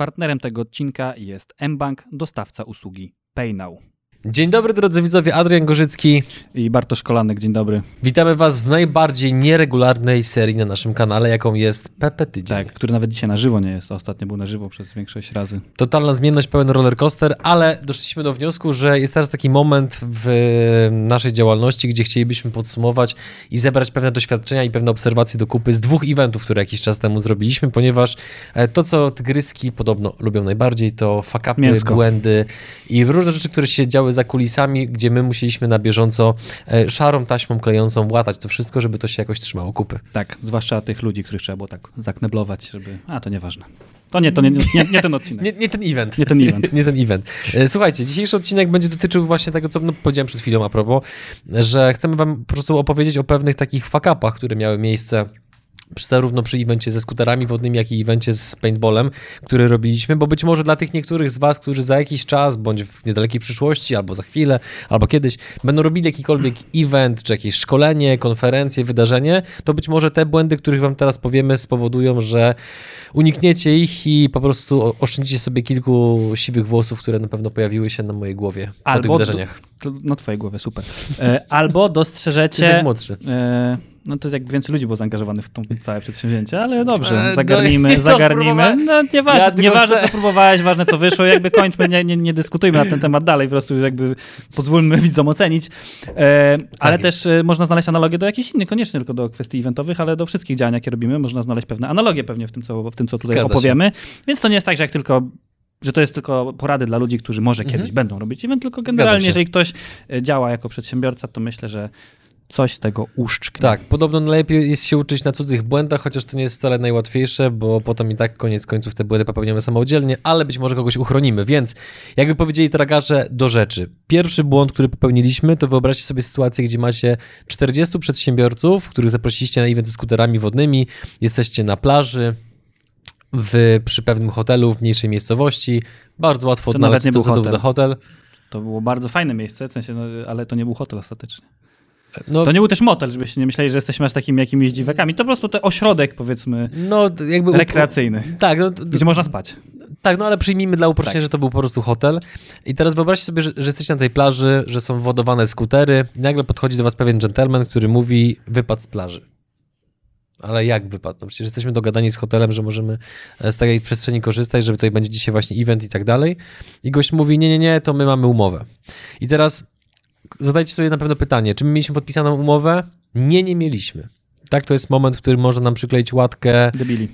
Partnerem tego odcinka jest mBank, dostawca usługi PayNow. Dzień dobry drodzy widzowie, Adrian Gorzycki i Bartosz Kolanek, dzień dobry. Witamy Was w najbardziej nieregularnej serii na naszym kanale, jaką jest Pepe Tydzień. Tak, który nawet dzisiaj na żywo nie jest, ostatnio był na żywo przez większość razy. Totalna zmienność, pełen rollercoaster, ale doszliśmy do wniosku, że jest teraz taki moment w naszej działalności, gdzie chcielibyśmy podsumować i zebrać pewne doświadczenia i pewne obserwacje do kupy z dwóch eventów, które jakiś czas temu zrobiliśmy, ponieważ e, to, co tygryski podobno lubią najbardziej, to fakapy, błędy i różne rzeczy, które się działy za kulisami, gdzie my musieliśmy na bieżąco e, szarą taśmą klejącą łatać to wszystko, żeby to się jakoś trzymało kupy. Tak, zwłaszcza tych ludzi, których trzeba było tak zakneblować, żeby... A, to nieważne. To nie, to nie, nie, nie ten odcinek. Nie, nie, ten event. Nie ten event. nie ten event. E, słuchajcie, dzisiejszy odcinek będzie dotyczył właśnie tego, co no, powiedziałem przed chwilą a propos, że chcemy wam po prostu opowiedzieć o pewnych takich fakapach, które miały miejsce zarówno przy evencie ze skuterami wodnymi, jak i evencie z paintballem, który robiliśmy, bo być może dla tych niektórych z Was, którzy za jakiś czas, bądź w niedalekiej przyszłości, albo za chwilę, albo kiedyś, będą robili jakikolwiek event, czy jakieś szkolenie, konferencję, wydarzenie, to być może te błędy, których Wam teraz powiemy, spowodują, że unikniecie ich i po prostu oszczędzicie sobie kilku siwych włosów, które na pewno pojawiły się na mojej głowie albo po tych wydarzeniach. Do, na Twojej głowie, super. E, albo dostrzeżecie... Ty młodszy. E, no to jak więcej ludzi było zaangażowanych w to całe przedsięwzięcie, ale dobrze, e, zagarnijmy, no, zagarnijmy. No nieważne, ja nieważne co próbowałeś, ważne co wyszło, jakby kończmy, nie, nie, nie dyskutujmy na ten temat dalej, po prostu jakby pozwólmy widzom ocenić. E, ale tak też e, można znaleźć analogię do jakichś innych, koniecznie tylko do kwestii eventowych, ale do wszystkich działań, jakie robimy, można znaleźć pewne analogie pewnie w tym, co, w tym, co tutaj Zgadza opowiemy. Się. Więc to nie jest tak, że jak tylko że to jest tylko porady dla ludzi, którzy może kiedyś mhm. będą robić event, tylko generalnie, jeżeli ktoś e, działa jako przedsiębiorca, to myślę, że coś z tego uszczknie. Tak, podobno najlepiej jest się uczyć na cudzych błędach, chociaż to nie jest wcale najłatwiejsze, bo potem i tak koniec końców te błędy popełniamy samodzielnie, ale być może kogoś uchronimy. Więc, jakby powiedzieli tragarze, do rzeczy. Pierwszy błąd, który popełniliśmy, to wyobraźcie sobie sytuację, gdzie macie 40 przedsiębiorców, których zaprosiliście na event ze skuterami wodnymi, jesteście na plaży, w, przy pewnym hotelu w mniejszej miejscowości. Bardzo łatwo to odnaleźć, co, co to był za hotel. To było bardzo fajne miejsce, w sensie, no, ale to nie był hotel ostatecznie. No, to nie był też motel, żebyście nie myśleli, że jesteśmy aż takimi jakimiś dziwakami. To po prostu ten ośrodek, powiedzmy, no, jakby rekreacyjny. Tak, no, gdzie można spać. Tak, no ale przyjmijmy dla uproszczenia, tak. że to był po prostu hotel. I teraz wyobraźcie sobie, że, że, jesteście na tej plaży, że są wodowane skutery i nagle podchodzi do was pewien gentleman, który mówi wypad z plaży. Ale jak wypadł? No przecież jesteśmy dogadani z hotelem, że możemy e, z takiej przestrzeni korzystać, żeby tutaj będzie dzisiaj właśnie event i tak dalej. I gość mówi, nie, nie, nie, to my mamy umowę. I teraz zadajcie sobie na pewno pytanie, czy my mieliśmy podpisaną umowę? Nie, nie mieliśmy. Tak, to jest moment, w którym może nam przykleić łatkę. Debili.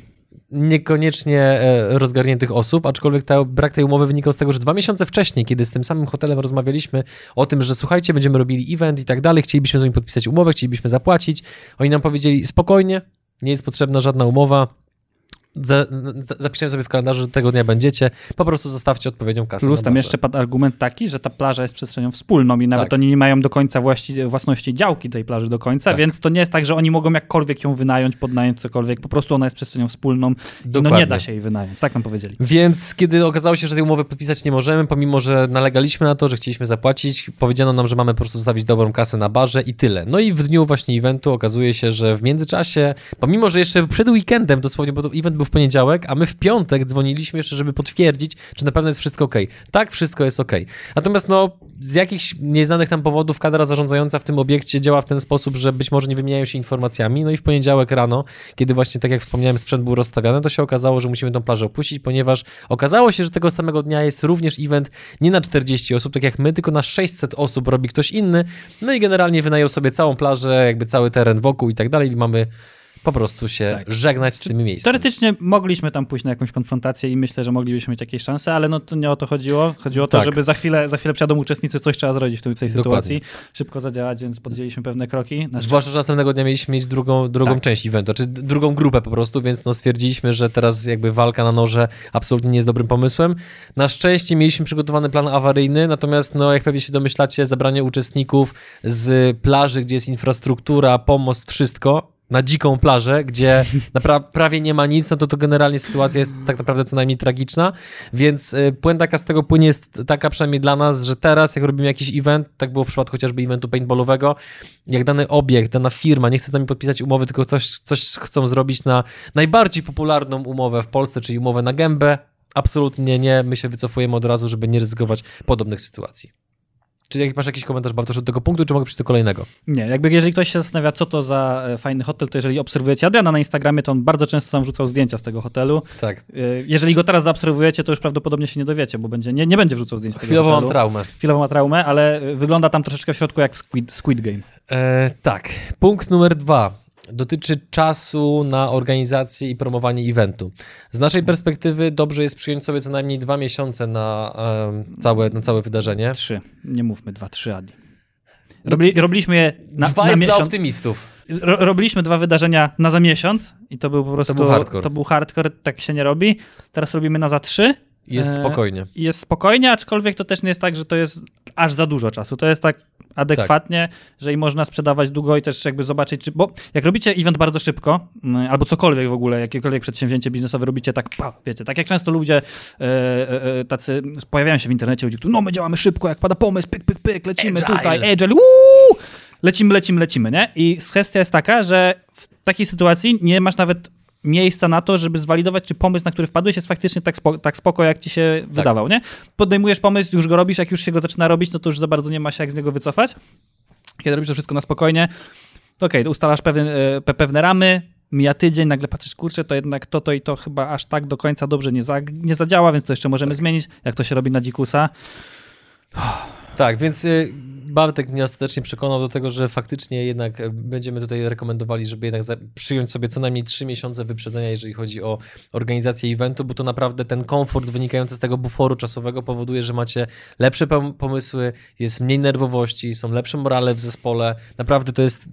Niekoniecznie e, rozgarniętych osób, aczkolwiek ta, brak tej umowy wynikał z tego, że dwa miesiące wcześniej, kiedy z tym samym hotelem rozmawialiśmy o tym, że słuchajcie, będziemy robili event i tak dalej, chcielibyśmy z nimi podpisać umowę, chcielibyśmy zapłacić, oni nam powiedzieli spokojnie, nie jest potrzebna żadna umowa, za, za, sobie w kalendarzu, że tego dnia będziecie, po prostu zostawcie odpowiednią kasę. Plus tam jeszcze padł argument taki, że ta plaża jest przestrzenią wspólną i nawet tak. oni nie mają do końca właści, własności działki tej plaży do końca, tak. więc to nie jest tak, że oni mogą jakkolwiek ją wynająć, podnająć cokolwiek, po prostu ona jest przestrzenią wspólną Dokładnie. no nie da się jej wynająć, tak nam powiedzieli. Więc kiedy okazało się, że tej umowy podpisać nie możemy, pomimo, że nalegaliśmy na to, że chcieliśmy zapłacić, powiedziano nam, że mamy po prostu zostawić dobrą kasę na barze i tyle. No i w dniu właśnie eventu okazuje się, że w międzyczasie, pomimo, że jeszcze przed weekendem dosłownie, bo to event był w poniedziałek, a my w piątek dzwoniliśmy jeszcze, żeby potwierdzić, czy na pewno jest wszystko ok. Tak, wszystko jest ok. Natomiast no, z jakichś nieznanych tam powodów kadra zarządzająca w tym obiekcie działa w ten sposób, że być może nie wymieniają się informacjami. No i w poniedziałek rano, kiedy właśnie, tak jak wspomniałem, sprzęt był rozstawiany, to się okazało, że musimy tą plażę opuścić, ponieważ okazało się, że tego samego dnia jest również event nie na 40 osób, tak jak my, tylko na 600 osób robi ktoś inny. No i generalnie wynajął sobie całą plażę, jakby cały teren wokół i tak dalej i mamy po prostu się tak. żegnać z tymi miejscami. Teoretycznie mogliśmy tam pójść na jakąś konfrontację i myślę, że moglibyśmy mieć jakieś szanse, ale no to nie o to chodziło. Chodziło o to, tak. żeby za chwilę, za chwilę przyjadą uczestnicy, coś trzeba zrobić w tej, w tej sytuacji. Szybko zadziałać, więc podjęliśmy pewne kroki. Zwłaszcza, że następnego dnia mieliśmy mieć drugą, drugą tak. część eventu, czy drugą grupę po prostu, więc no stwierdziliśmy, że teraz jakby walka na noże absolutnie nie jest dobrym pomysłem. Na szczęście mieliśmy przygotowany plan awaryjny, natomiast no jak pewnie się domyślacie, zabranie uczestników z plaży, gdzie jest infrastruktura, pomost, wszystko, na dziką plażę, gdzie napra- prawie nie ma nic, no to to generalnie sytuacja jest tak naprawdę co najmniej tragiczna, więc y, puenta z tego płynie jest taka przynajmniej dla nas, że teraz jak robimy jakiś event, tak było w przypadku chociażby eventu paintballowego, jak dany obiekt, dana firma nie chce z nami podpisać umowy, tylko coś, coś chcą zrobić na najbardziej popularną umowę w Polsce, czyli umowę na gębę, absolutnie nie, my się wycofujemy od razu, żeby nie ryzykować podobnych sytuacji. Czy jak masz jakiś komentarz, Bartosz, od tego punktu, czy mogę przejść do kolejnego? Nie, jakby jeżeli ktoś się zastanawia, co to za e, fajny hotel, to jeżeli obserwujecie Adriana na Instagramie, to on bardzo często tam wrzucał zdjęcia z tego hotelu. Tak. E, jeżeli go teraz zaobserwujecie, to już prawdopodobnie się nie dowiecie, bo będzie, nie, nie będzie wrzucał zdjęć z tego Chwilowo hotelu. mam traumę. Chwilowo ma traumę, ale wygląda tam troszeczkę w środku jak w Squid, Squid Game. E, tak. Punkt numer dwa dotyczy czasu na organizację i promowanie eventu. Z naszej perspektywy dobrze jest przyjąć sobie co najmniej dwa miesiące na, um, całe, na całe wydarzenie. Trzy. Nie mówmy dwa, trzy, Adi. Robili, robiliśmy je na, Dwa na jest miesiąc. dla optymistów. Ro, robiliśmy dwa wydarzenia na za miesiąc i to był po prostu... To był hardcore. To był hardcore, tak się nie robi. Teraz robimy na za trzy. Jest E, spokojnie. Jest spokojnie, aczkolwiek to też nie jest tak, że to jest aż za dużo czasu. To jest tak adekwatnie, że i można sprzedawać długo i też jakby zobaczyć, czy, bo jak robicie event bardzo szybko, mm, albo cokolwiek w ogóle, jakiekolwiek przedsięwzięcie biznesowe robicie tak, pa, wiecie, tak jak często ludzie e, e, tacy pojawiają się w internecie, ludzie, którzy, no my działamy szybko, jak pada pomysł, pyk, pyk, pyk, lecimy Agile. tutaj, agile, uuu, lecimy, lecimy, lecimy, nie? I kwestia jest taka, że w takiej sytuacji nie masz nawet miejsca na to, żeby zwalidować, czy pomysł, na który wpadłeś, jest faktycznie tak, spo, tak spoko, jak ci się tak. wydawał, nie? Podejmujesz pomysł, już go robisz, jak już się go zaczyna robić, no to już za bardzo nie ma się jak z niego wycofać. Kiedy robisz to wszystko na spokojnie, to okej, okay, ustalasz pewne, pewne ramy, mija tydzień, nagle patrzysz, kurczę, to jednak to, to i to chyba aż tak do końca dobrze nie, za, nie zadziała, więc to jeszcze możemy tak. zmienić, jak to się robi na dzikusa. Tak, więc y, Bartek mnie ostatecznie przekonał do tego, że faktycznie jednak e, będziemy tutaj rekomendowali, żeby jednak przyjąć sobie co najmniej 3 miesiące wyprzedzenia, jeżeli chodzi o organizację eventu, bo to naprawdę ten komfort wynikający z tego buforu czasowego powoduje, że macie lepsze pomysły, jest mniej nerwowości, są lepsze morale w zespole. Naprawdę to jest.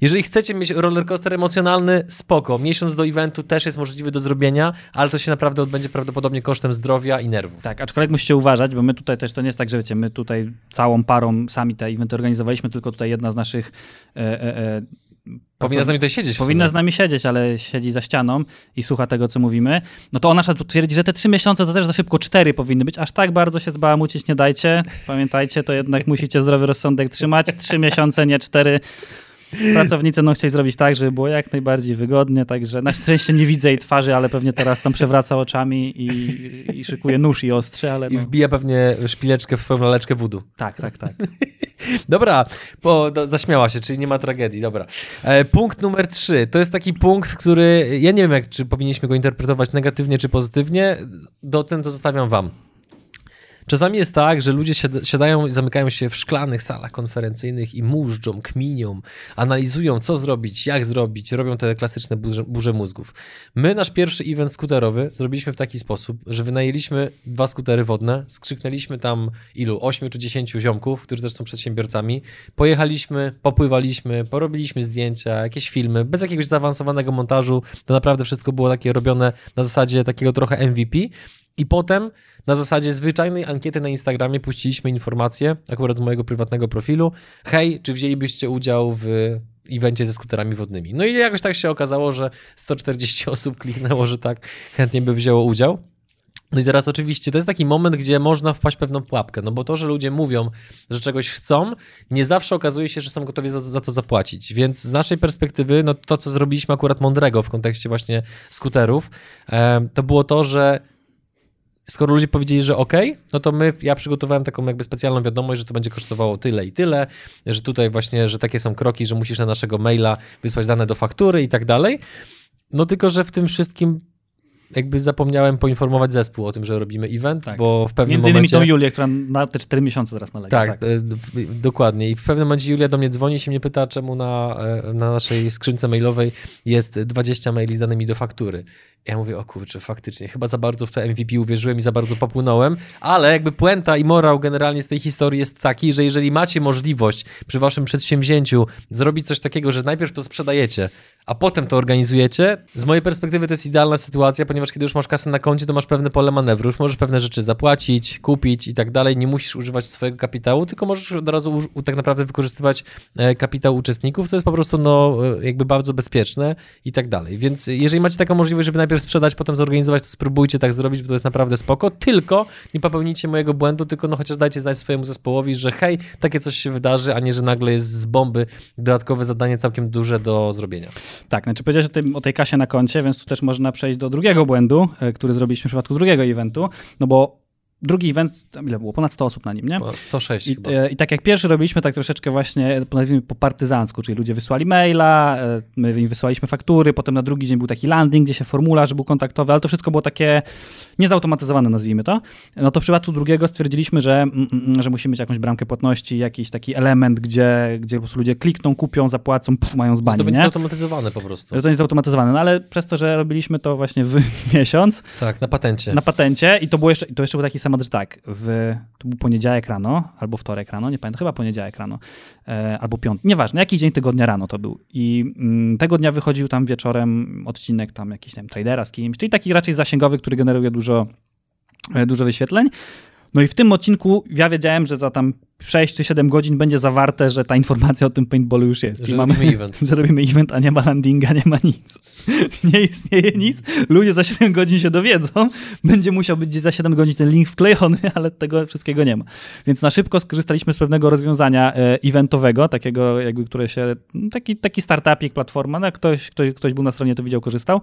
Jeżeli chcecie mieć rollercoaster emocjonalny, spoko. Miesiąc do eventu też jest możliwy do zrobienia, ale to się naprawdę odbędzie prawdopodobnie kosztem zdrowia i nerwów. Tak, aczkolwiek musicie uważać, bo my tutaj też to nie jest tak, że wiecie, my tutaj całą parą sami te eventy organizowaliśmy, tylko tutaj jedna z naszych e, e, e Powinna z nami tutaj siedzieć. Powinna z nami siedzieć, ale siedzi za ścianą i słucha tego, co mówimy. No to ona twierdzi, że te trzy miesiące to też za szybko cztery powinny być. Aż tak bardzo się zbałamucić nie dajcie. Pamiętajcie, to jednak musicie zdrowy rozsądek trzymać. Trzy miesiące, nie cztery. Pracownicy no chcieli zrobić tak, żeby było jak najbardziej wygodnie, także na szczęście nie widzę jej twarzy, ale pewnie teraz tam przewraca oczami i, i szykuje nóż i ostrze, ale no. I wbija pewnie szpileczkę w swoją laleczkę wudu. Tak, tak, tak. Dobra, bo do, zaśmiała się, czyli nie ma tragedii, dobra. E, punkt numer trzy, to jest taki punkt, który, ja nie wiem, jak, czy powinniśmy go interpretować negatywnie czy pozytywnie, do ocen to zostawiam wam. Czasami jest tak, że ludzie siadają i zamykają się w szklanych salach konferencyjnych i mużdżą, kminią, analizują, co zrobić, jak zrobić, robią te klasyczne burze, burze mózgów. My nasz pierwszy event skuterowy zrobiliśmy w taki sposób, że wynajęliśmy dwa skutery wodne, skrzyknęliśmy tam ilu? Ośmiu czy dziesięciu ziomków, którzy też są przedsiębiorcami. Pojechaliśmy, popływaliśmy, porobiliśmy zdjęcia, jakieś filmy, bez jakiegoś zaawansowanego montażu. To naprawdę wszystko było takie robione na zasadzie takiego trochę MVP. I potem na zasadzie zwyczajnej ankiety na Instagramie puściliśmy informację, akurat z mojego prywatnego profilu. Hej, czy wzięlibyście udział w evencie ze skuterami wodnymi? No i jakoś tak się okazało, że 140 osób kliknęło, że tak chętnie by wzięło udział. No i teraz oczywiście to jest taki moment, gdzie można wpaść pewną pułapkę, no bo to, że ludzie mówią, że czegoś chcą, nie zawsze okazuje się, że są gotowi za, za to zapłacić. Więc z naszej perspektywy, no to, co zrobiliśmy akurat mądrego w kontekście właśnie skuterów, to było to, że skoro ludzie powiedzieli, że ok, no to my, ja przygotowałem taką jakby specjalną wiadomość, że to będzie kosztowało tyle i tyle, że tutaj właśnie, że takie są kroki, że musisz na naszego maila wysłać dane do faktury i tak dalej. No tylko, że w tym wszystkim jakby zapomniałem poinformować zespół o tym, że robimy event, tak. bo w pewnym Między momencie... innymi tą Julię, która na te 4 miesiące teraz nalega. Tak, tak. E, dokładnie. I w pewnym momencie Julia do mnie dzwoni się mnie pyta, czemu na, e, na naszej skrzynce mailowej jest 20 maili z danymi do faktury. Ja mówię, o kurczę, faktycznie, chyba za bardzo w to MVP uwierzyłem i za bardzo popłynąłem, ale jakby puenta i morał generalnie z tej historii jest taki, że jeżeli macie możliwość przy waszym przedsięwzięciu zrobić coś takiego, że najpierw to sprzedajecie, a potem to organizujecie, z mojej perspektywy to jest idealna sytuacja, ponieważ kiedy już masz kasę na koncie, to masz pewne pole manewru, już możesz pewne rzeczy zapłacić, kupić i tak dalej, nie musisz używać swojego kapitału, tylko możesz od razu tak naprawdę wykorzystywać e, kapitał uczestników, co jest po prostu no, e, jakby bardzo bezpieczne i tak dalej. Więc jeżeli macie taką możliwość, żeby najpierw najpierw sprzedać, potem zorganizować, to spróbujcie tak zrobić, bo to jest naprawdę spoko, tylko nie popełnijcie mojego błędu, tylko no chociaż dajcie znać swojemu zespołowi, że hej, takie coś się wydarzy, a nie, że nagle jest z bomby dodatkowe zadanie całkiem duże do zrobienia. Tak, znaczy powiedziałeś o o tej kasie na koncie, więc tu też można przejść do drugiego błędu, e, który zrobiliśmy w przypadku drugiego eventu, no bo drugi event, ile było? Ponad 100 osób na nim, nie? 106 I, chyba. e, I tak jak pierwszy robiliśmy, tak troszeczkę właśnie, nazwijmy po partyzancku, czyli ludzie wysłali maila, e, my im wysłaliśmy faktury, potem na drugi dzień był taki landing, gdzie się formularz był kontaktowy, ale to wszystko było takie niezautomatyzowane, nazwijmy to. No to w przypadku drugiego stwierdziliśmy, że, mm, mm, że musimy mieć jakąś bramkę płatności, jakiś taki element, gdzie, gdzie po prostu ludzie klikną, kupią, zapłacą, puf, mają z bani, to będzie nie? zautomatyzowane po prostu. Że to jest zautomatyzowane, no ale przez to, że robiliśmy to właśnie w miesiąc, Tak, na patencie. na patencie i to było jeszcze, to jeszcze był taki schemat, że tak, w, to był poniedziałek rano, albo wtorek rano, nie pamiętam, chyba poniedziałek rano, e, albo piątek, nieważne, jakiś dzień tygodnia rano to był. I mm, tego dnia wychodził tam wieczorem odcinek tam jakiś, nie wiem, tradera z kimś, czyli taki raczej zasięgowy, który generuje dużo, e, dużo wyświetleń. No i w tym odcinku ja wiedziałem, że za tam 6 czy 7 godzin będzie zawarte, że ta informacja o tym paintballu już jest. Że I robimy event. Że robimy event, a nie ma landinga, nie ma nic. Nie istnieje nic. Ludzie za 7 godzin się dowiedzą. Będzie musiał być za 7 godzin ten link wklejony, ale tego wszystkiego nie ma. Więc na szybko skorzystaliśmy z pewnego rozwiązania e, eventowego, takiego jakby, które się, taki, taki startupik, platforma, no, ktoś, ktoś, ktoś był na stronie, to widział, korzystał,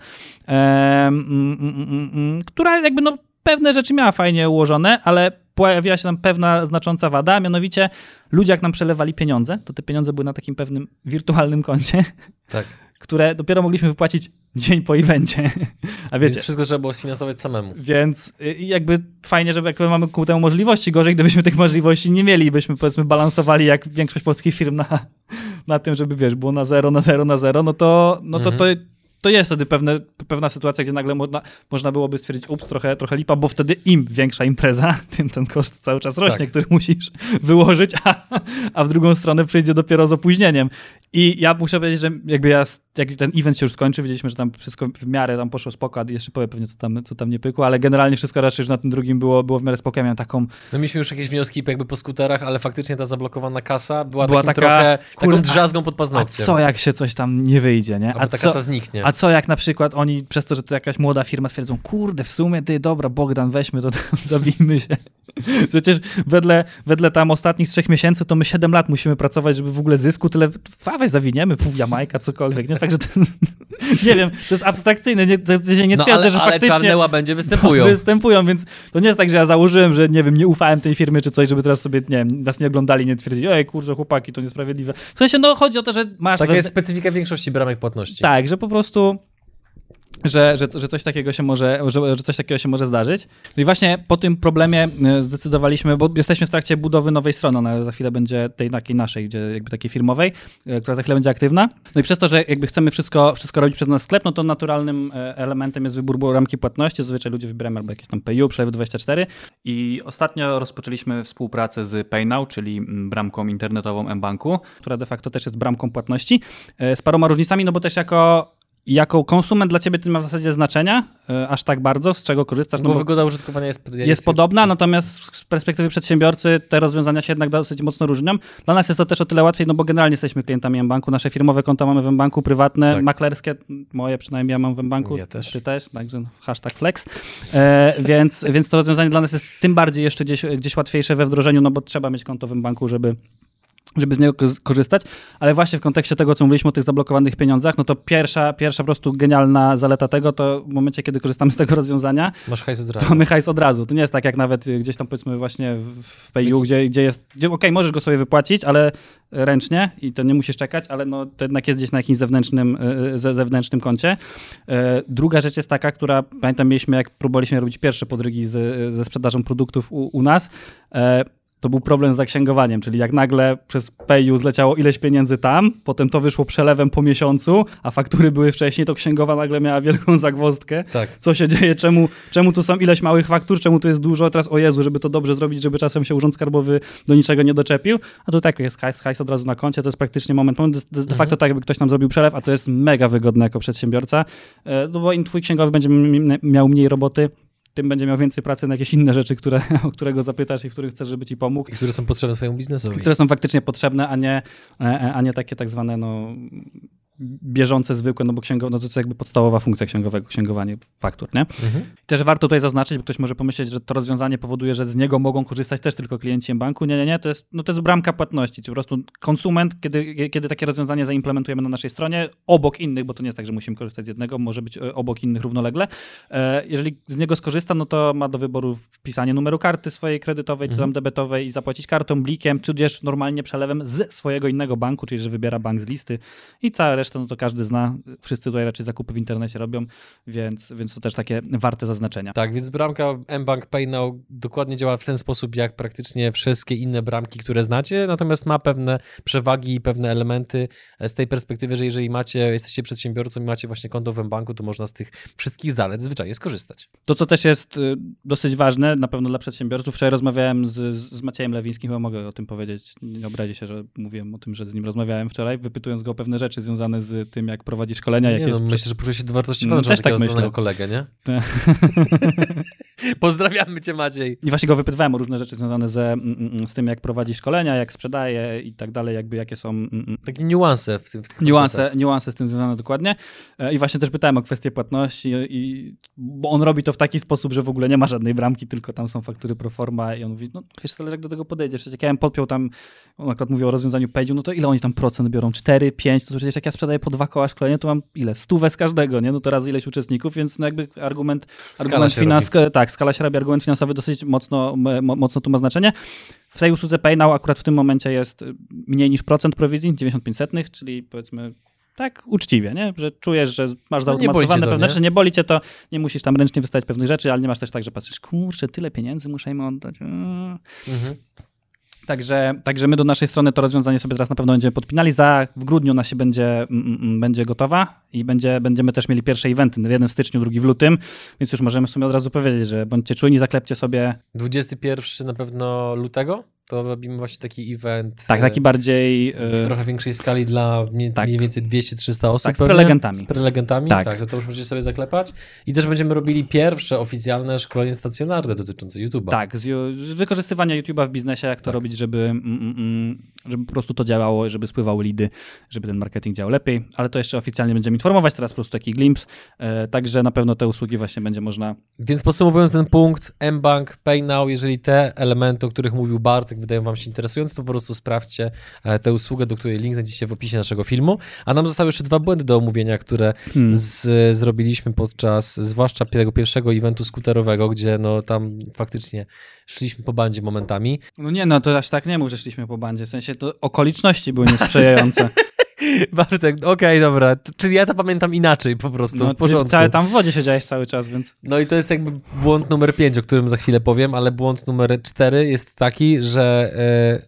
e, mm, mm, mm, mm, która jakby no pewne rzeczy miała fajnie ułożone, ale pojawiła się tam pewna znacząca wada, a mianowicie ludzie jak nam przelewali pieniądze, to te pieniądze były na takim pewnym wirtualnym koncie, Tak. które dopiero mogliśmy wypłacić dzień po evencie. A wiecie, Więc wszystko trzeba było sfinansować samemu. więc y, jakby fajnie, że jakby mamy ku temu możliwości, gorzej gdybyśmy tych możliwości nie mieli byśmy powiedzmy balansowali jak większość polskich firm na, na tym, żeby wiesz, było na zero, na zero, na zero, no to, no to, to, to jest wtedy pewne, pewna sytuacja, gdzie nagle można, można byłoby stwierdzić, ups, trochę, trochę lipa, bo wtedy im większa impreza, tym ten koszt cały czas rośnie, Tak. który musisz wyłożyć, a, a w drugą stronę przyjdzie dopiero z opóźnieniem. I ja muszę powiedzieć, że jakby ja, jak ten event się już skończył, widzieliśmy, że tam wszystko w miarę tam poszło spoko, a jeszcze powiem pewnie, co tam, co tam nie pykło, ale generalnie wszystko raczej już na tym drugim było, było w miarę spoko. Ja miałem taką, No mieliśmy już jakieś wnioski jakby po skuterach, ale faktycznie ta zablokowana kasa była, Była taka, trochę kurde, taką drzazgą pod a paznokciem. co jak się coś tam nie wyjdzie, nie? Albo A ta co, kasa zniknie. A co jak na przykład oni, przez to, że to jakaś młoda firma stwierdzą, kurde, w sumie ty, dobra, Bogdan, weźmy to, tam, zabijmy się. Przecież wedle, wedle tam ostatnich trzech miesięcy to my 7 lat musimy pracować, żeby w ogóle zysku tyle, fawę zawiniemy, pół Jamajka, cokolwiek, nie? Także to, nie wiem, to jest abstrakcyjne, nie, to się nie no twierdzę, ale, że ale faktycznie czarne łabędzie występują. występują, więc to nie jest tak, że ja założyłem, że nie wiem, nie ufałem tej firmie czy coś, żeby teraz sobie, nie wiem, nas nie oglądali, nie twierdzili, ej, kurczę, chłopaki, to niesprawiedliwe. W sensie, no chodzi o to, że masz... Taka we- jest specyfika większości bramek płatności. tak, że po prostu. Że, że, że, coś takiego się może, że, że coś takiego się może zdarzyć. No i właśnie po tym problemie e, zdecydowaliśmy, bo jesteśmy w trakcie budowy nowej strony, ona za chwilę będzie tej takiej naszej, gdzie jakby takiej firmowej, e, która za chwilę będzie aktywna. No i przez to, że jakby chcemy wszystko, wszystko robić przez nasz sklep, no to naturalnym e, elementem jest wybór ramki płatności. Zazwyczaj ludzie wybierają albo jakieś tam PayU, Przelewy24. I ostatnio rozpoczęliśmy współpracę z PayNow, czyli bramką internetową mBanku. która de facto też jest bramką płatności, z paroma różnicami, no bo też jako, jako konsument dla ciebie to nie ma w zasadzie znaczenia e, aż tak bardzo, z czego korzystasz. Bo No bo wygoda użytkowania jest... jest podobna, natomiast z perspektywy przedsiębiorcy te rozwiązania się jednak dosyć mocno różnią. Dla nas jest to też o tyle łatwiej, no bo generalnie jesteśmy klientami mBanku, nasze firmowe konta mamy w mBanku, prywatne, Tak. maklerskie, moje przynajmniej ja mam w mBanku, Ja też. ty też, także no, hashtag flex, e, więc, więc to rozwiązanie dla nas jest tym bardziej jeszcze gdzieś, gdzieś łatwiejsze we wdrożeniu, no bo trzeba mieć konto w mBanku, żeby żeby z niego ko- korzystać, ale właśnie w kontekście tego, co mówiliśmy o tych zablokowanych pieniądzach, no to pierwsza, pierwsza po prostu genialna zaleta tego, to w momencie, kiedy korzystamy z tego rozwiązania, Masz hajs od to razu. mamy hajs od razu. To nie jest tak jak nawet gdzieś tam powiedzmy właśnie w- PayU, gdzie, gdzie jest, gdzie okej, możesz go sobie wypłacić, ale ręcznie i to nie musisz czekać, ale no, to jednak jest gdzieś na jakimś zewnętrznym, y, ze, zewnętrznym koncie. E, Druga rzecz jest taka, która pamiętam mieliśmy, jak próbowaliśmy robić pierwsze podrygi z, ze sprzedażą produktów u, u nas, e, to był problem z zaksięgowaniem, czyli jak nagle przez PayU zleciało ileś pieniędzy tam, potem to wyszło przelewem po miesiącu, a faktury były wcześniej, to księgowa nagle miała wielką zagwozdkę. Tak. co się dzieje, czemu, czemu tu są ileś małych faktur, czemu tu jest dużo, teraz o Jezu, żeby to dobrze zrobić, żeby czasem się urząd skarbowy do niczego nie doczepił, a tu tak jest hajs, hajs od razu na koncie, to jest praktycznie moment, moment jest de facto tak, jakby ktoś nam zrobił przelew, a to jest mega wygodne jako przedsiębiorca, e, no bo im twój księgowy będzie miał mniej roboty, tym będzie miał więcej pracy na jakieś inne rzeczy, które, o którego zapytasz i w których chcesz, żeby ci pomógł, I które są potrzebne twojemu biznesowi. które są faktycznie potrzebne, a nie, e, a nie takie tak zwane no, bieżące, zwykłe, no bo księgo, no to jest jakby podstawowa funkcja księgowego, księgowanie faktur, nie? Mhm. Też warto tutaj zaznaczyć, bo ktoś może pomyśleć, że to rozwiązanie powoduje, że z niego mogą korzystać też tylko klienci banku. Nie, nie, nie, to jest, no to jest bramka płatności, czyli po prostu konsument, kiedy, kiedy takie rozwiązanie zaimplementujemy na naszej stronie, obok innych, bo to nie jest tak, że musimy korzystać z jednego, może być e, obok innych równolegle. E, jeżeli z niego skorzysta, no to ma do wyboru wpisanie numeru karty swojej kredytowej, czy tam mhm. debetowej i zapłacić kartą, blikiem, czy też normalnie przelewem z swojego innego banku, czyli że wybiera bank z listy i cała reszta, no to każdy zna. Wszyscy tutaj raczej zakupy w internecie robią, więc, więc to też takie warte zaznaczenia. Tak, więc bramka mBank Pay Now dokładnie działa w ten sposób, jak praktycznie wszystkie inne bramki, które znacie, natomiast ma pewne przewagi i pewne elementy z tej perspektywy, że jeżeli macie, jesteście przedsiębiorcą i macie właśnie konto w banku, to można z tych wszystkich zalet zwyczajnie skorzystać. To, co też jest y, dosyć ważne, na pewno dla przedsiębiorców, wczoraj rozmawiałem z, z Maciejem Lewińskim, chyba mogę o tym powiedzieć, nie obrazi się, że mówiłem o tym, że z nim rozmawiałem wczoraj, wypytując go o pewne rzeczy związane z tym, jak prowadzić szkolenia. Jak nie, jest no, myślę, że proszę się do wartości no, też tak myślę. kolegę, nie? Pozdrawiamy cię Maciej. I właśnie go wypytywałem o różne rzeczy związane ze, mm, mm, z tym, jak prowadzi szkolenia, jak sprzedaje i tak dalej, jakby jakie są... Mm, Takie niuanse w, tym, w tych niuanse, niuanse z tym związane dokładnie. E, I właśnie też pytałem o kwestię płatności, i, bo on robi to w taki sposób, że w ogóle nie ma żadnej bramki, tylko tam są faktury pro forma i on mówi, no wiesz, zależy jak do tego podejdziesz. Jak ja bym podpiął tam, on akurat mówił o rozwiązaniu Page'u, no to ile oni tam procent biorą? 4, 5? To przecież jak ja sprzedaję po dwa koła szkolenia, to mam ile? Stówę z każdego, nie? No to raz ileś uczestników, więc no jakby argument, argument finansowy, tak, skala się robi, argument finansowy dosyć mocno, mocno tu ma znaczenie. W tej usłudze PayNow akurat w tym momencie jest mniej niż procent prowizji, 95 setnych, czyli powiedzmy tak uczciwie, nie? że czujesz, że masz zautomatyzowane no pewne rzeczy, nie boli cię to, nie musisz tam ręcznie wystawiać pewnych rzeczy, ale nie masz też tak, że patrzysz, kurczę, tyle pieniędzy muszę im oddać. Mhm. Także, także my do naszej strony to rozwiązanie sobie teraz na pewno będziemy podpinali. Za w grudniu ona się będzie, mm, mm, będzie gotowa i będzie, będziemy też mieli pierwsze eventy. Jednym w styczniu, drugi w lutym, więc już możemy w sumie od razu powiedzieć, że bądźcie czujni, zaklepcie sobie. 21 na pewno lutego? To robimy właśnie taki event. Tak, taki bardziej. W e, trochę większej skali dla mniej, tak. mniej więcej 200-300 osób. Tak, z prelegentami. Z prelegentami, tak. tak, to już możecie sobie zaklepać. I też będziemy robili pierwsze oficjalne szkolenie stacjonarne dotyczące YouTube'a. Tak, z, z wykorzystywania YouTube'a w biznesie, jak to tak. robić, żeby, mm, mm, mm, żeby po prostu to działało, żeby spływały lidy, żeby ten marketing działał lepiej. Ale to jeszcze oficjalnie będziemy informować, teraz po prostu taki glimpse. E, także na pewno te usługi właśnie będzie można. Więc podsumowując ten punkt, mBank, PayNow, jeżeli te elementy, o których mówił Bart, jak wydają wam się interesujące, to po prostu sprawdźcie e, tę usługę, do której link znajdziecie w opisie naszego filmu. A nam zostały jeszcze dwa błędy do omówienia, które hmm. z, zrobiliśmy podczas zwłaszcza tego pierwszego eventu skuterowego, gdzie no tam faktycznie szliśmy po bandzie momentami. No nie, no to aż tak nie mów, że szliśmy po bandzie, w sensie to okoliczności były niesprzyjające. Bartek, okej, okay, dobra. Czyli ja to pamiętam inaczej po prostu, no, w porządku. Cały, tam w wodzie siedziałeś cały czas, więc... No i to jest jakby błąd numer 5, o którym za chwilę powiem, ale błąd numer 4 jest taki, że e,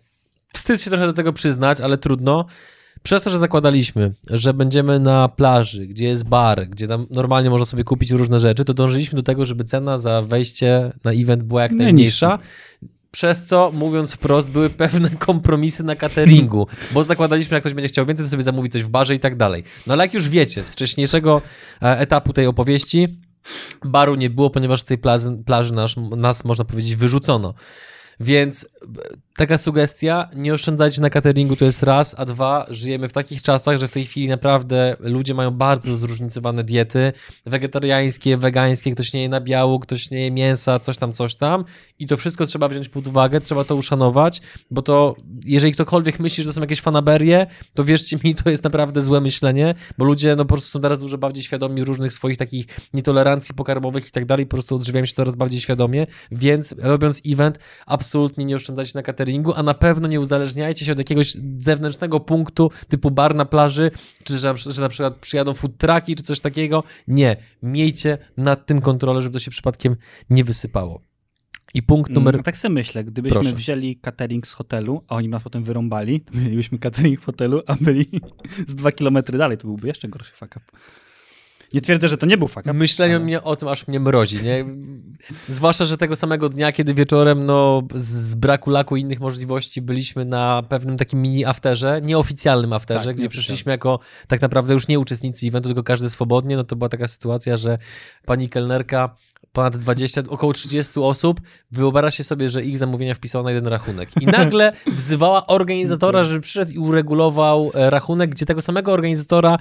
wstyd się trochę do tego przyznać, ale trudno. Przez to, że zakładaliśmy, że będziemy na plaży, gdzie jest bar, gdzie tam normalnie można sobie kupić różne rzeczy, to dążyliśmy do tego, żeby cena za wejście na event była jak najmniejsza przez co, mówiąc wprost, były pewne kompromisy na cateringu, bo zakładaliśmy, jak ktoś będzie chciał więcej, to sobie zamówi coś w barze i tak dalej. No ale jak już wiecie, z wcześniejszego e, etapu tej opowieści, baru nie było, ponieważ z tej plaży, plaży nas, nas, można powiedzieć, wyrzucono. Więc taka sugestia, nie oszczędzajcie na cateringu, to jest raz, a dwa, żyjemy w takich czasach, że w tej chwili naprawdę ludzie mają bardzo zróżnicowane diety, wegetariańskie, wegańskie, ktoś nie je na biału, ktoś nie je mięsa, coś tam, coś tam. I to wszystko trzeba wziąć pod uwagę, trzeba to uszanować, bo to, jeżeli ktokolwiek myśli, że to są jakieś fanaberie, to wierzcie mi, to jest naprawdę złe myślenie, bo ludzie no po prostu są teraz dużo bardziej świadomi różnych swoich takich nietolerancji pokarmowych i tak dalej, po prostu odżywiają się coraz bardziej świadomie, więc robiąc event, absolutnie nie oszczędzajcie na cateringu, cateringu, a na pewno nie uzależniajcie się od jakiegoś zewnętrznego punktu typu bar na plaży, czy że, że na przykład przyjadą food trucki, czy coś takiego. Nie. Miejcie nad tym kontrolę, żeby to się przypadkiem nie wysypało. I punkt numer. No, tak sobie myślę, gdybyśmy Proszę. wzięli catering z hotelu, a oni nas potem wyrąbali, to mielibyśmy catering w hotelu, a byli z dwa kilometry dalej, to byłby jeszcze gorszy fuck up. Nie twierdzę, że to nie był fakt. Myślenie ale... mnie o tym aż mnie mrozi, nie? Zwłaszcza, że tego samego dnia, kiedy wieczorem, no, z braku laku i innych możliwości byliśmy na pewnym takim mini afterze, nieoficjalnym afterze, tak, gdzie przyszliśmy jako tak naprawdę już nie uczestnicy eventu, tylko każdy swobodnie, no to była taka sytuacja, że pani kelnerka ponad 20, około 30 osób, wyobraźcie sobie, że ich zamówienia wpisało na jeden rachunek. I nagle wzywała organizatora, żeby przyszedł i uregulował e, rachunek, gdzie tego samego organizatora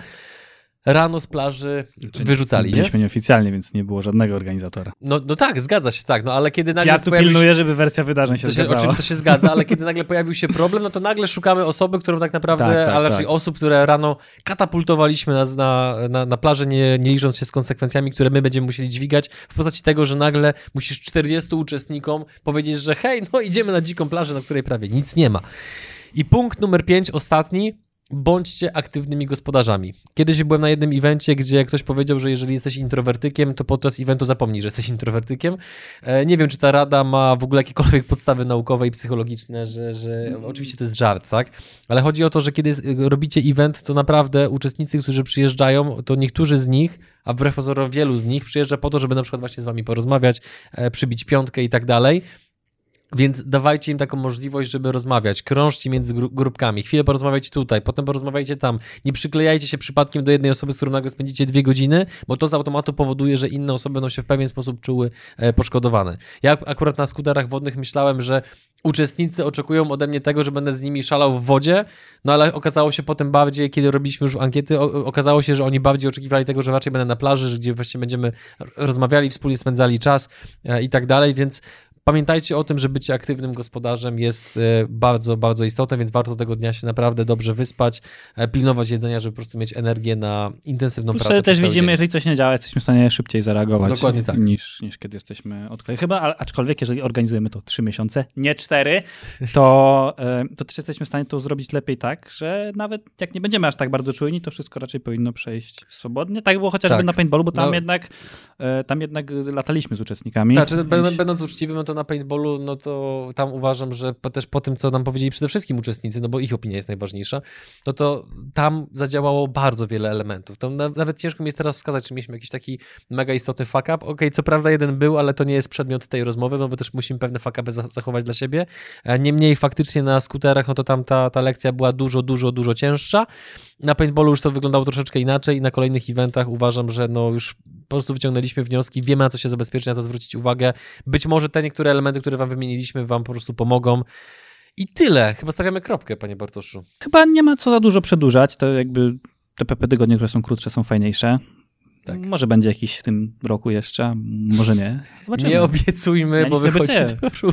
rano z plaży Czyli wyrzucali, byliśmy nie? nieoficjalnie, więc nie było żadnego organizatora. No, no tak, zgadza się, tak, no ale kiedy nagle Ja tu pilnuję, się... żeby wersja wydarzeń się, to zgadzała. Oczywiście to się zgadza, ale kiedy nagle pojawił się problem, no to nagle szukamy osoby, którą tak naprawdę, tak, tak, ale raczej tak. osób, które rano katapultowaliśmy nas na, na, na plażę, nie, nie licząc się z konsekwencjami, które my będziemy musieli dźwigać, w postaci tego, że nagle musisz 40 uczestnikom powiedzieć, że hej, no idziemy na dziką plażę, na której prawie nic nie ma. I punkt numer 5, ostatni, bądźcie aktywnymi gospodarzami. Kiedyś byłem na jednym evencie, gdzie ktoś powiedział, że jeżeli jesteś introwertykiem, to podczas eventu zapomnij, że jesteś introwertykiem. E, nie wiem, czy ta rada ma w ogóle jakiekolwiek podstawy naukowe i psychologiczne, że, że oczywiście to jest żart, tak? Ale chodzi o to, że kiedy robicie event, to naprawdę uczestnicy, którzy przyjeżdżają, to niektórzy z nich, a wbrew pozorom wielu z nich przyjeżdża po to, żeby na przykład właśnie z wami porozmawiać, e, przybić piątkę i tak dalej. Więc dawajcie im taką możliwość, żeby rozmawiać. Krążcie między grupkami. Chwilę porozmawiajcie tutaj, potem porozmawiajcie tam. Nie przyklejajcie się przypadkiem do jednej osoby, z którą nagle spędzicie dwie godziny, bo to z automatu powoduje, że inne osoby będą się w pewien sposób czuły e, poszkodowane. Ja akurat na skuterach wodnych myślałem, że uczestnicy oczekują ode mnie tego, że będę z nimi szalał w wodzie, no ale okazało się potem bardziej, kiedy robiliśmy już ankiety, okazało się, że oni bardziej oczekiwali tego, że raczej będę na plaży, gdzie właśnie będziemy rozmawiali, wspólnie spędzali czas e, i tak dalej, więc Pamiętajcie o tym, że bycie aktywnym gospodarzem jest e, bardzo, bardzo istotne, więc warto tego dnia się naprawdę dobrze wyspać, e, pilnować jedzenia, żeby po prostu mieć energię na intensywną Plus pracę. też widzimy, dzień. jeżeli coś nie działa, jesteśmy w stanie szybciej zareagować Dokładnie tak. niż, niż kiedy jesteśmy odklejeni. Chyba, aczkolwiek jeżeli organizujemy to trzy miesiące, nie cztery, to, e, to też jesteśmy w stanie to zrobić lepiej tak, że nawet jak nie będziemy aż tak bardzo czujni, to wszystko raczej powinno przejść swobodnie. Tak było chociażby tak. na paintballu, bo tam, no. jednak, tam jednak lataliśmy z uczestnikami. Tak, czy będąc uczciwym, no na paintballu, no to tam uważam, że też po tym, co nam powiedzieli przede wszystkim uczestnicy, no bo ich opinia jest najważniejsza, no to tam zadziałało bardzo wiele elementów. To nawet ciężko mi jest teraz wskazać, czy mieliśmy jakiś taki mega istotny fuck up. Okej, okay, co prawda jeden był, ale to nie jest przedmiot tej rozmowy, no bo też musimy pewne fuck upy zachować dla siebie. E, niemniej faktycznie na skuterach, no to tam ta, ta lekcja była dużo, dużo, dużo cięższa. Na paintballu już to wyglądało troszeczkę inaczej i na kolejnych eventach uważam, że no już po prostu wyciągnęliśmy wnioski, wiemy na co się zabezpieczyć, na co zwrócić uwagę. Być może te niektóre elementy, które wam wymieniliśmy, wam po prostu pomogą. I tyle. Chyba stawiamy kropkę, panie Bartoszu. Chyba nie ma co za dużo przedłużać. To jakby te PP tygodnie, które są krótsze, są fajniejsze. Tak. Może będzie jakiś w tym roku jeszcze, może nie. Zobaczymy. Nie obiecujmy, ja bo wychodzi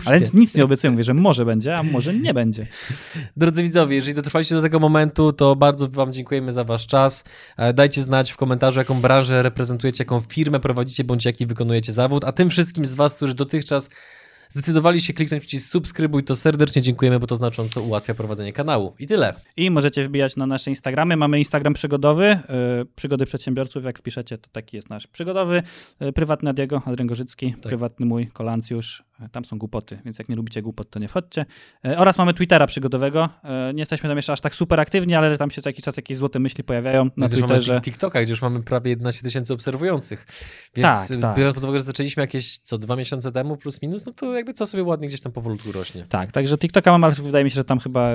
Ale nic nie obiecuję, mówię, że może będzie, a może nie będzie. Drodzy widzowie, jeżeli dotrwaliście do tego momentu, to bardzo wam dziękujemy za wasz czas. E, dajcie znać w komentarzu, jaką branżę reprezentujecie, jaką firmę prowadzicie, bądź jaki wykonujecie zawód, a tym wszystkim z was, którzy dotychczas zdecydowali się kliknąć przycisk subskrybuj, to serdecznie dziękujemy, bo to znacząco ułatwia prowadzenie kanału. I tyle. I możecie wbijać na nasze Instagramy. Mamy Instagram przygodowy, yy, przygody przedsiębiorców. Jak wpiszecie, to taki jest nasz przygodowy. Yy, prywatny Adiego, Adrian Gorzycki, tak. prywatny mój, Kolancjusz. Tam są głupoty, więc jak nie lubicie głupot, to nie wchodźcie. E, oraz mamy Twittera przygodowego. E, nie jesteśmy tam jeszcze aż tak super aktywni, ale tam się co jakiś czas jakieś złote myśli pojawiają na Gdzieś Twitterze. Mamy TikToka, gdzie już mamy prawie 11 tysięcy obserwujących. Więc tak, tak. biorąc pod uwagę, że zaczęliśmy jakieś co dwa miesiące temu plus minus, no to jakby to sobie ładnie gdzieś tam powolutku rośnie. Tak, także TikToka mam, ale wydaje mi się, że tam chyba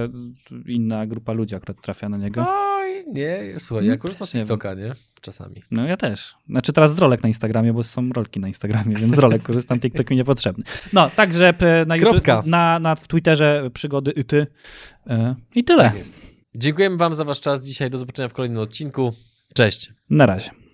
inna grupa ludzi akurat trafia na niego. Oj, nie, słuchaj, ja korzystam z TikToka, nie? czasami. No ja też. Znaczy teraz z rolek na Instagramie, bo są rolki na Instagramie, więc z rolek korzystam, TikTok mi niepotrzebny. No, także na, YouTube, na, na Twitterze przygody ty e, i tyle. Tak jest. Dziękujemy wam za wasz czas dzisiaj. Do zobaczenia w kolejnym odcinku. Cześć. Na razie.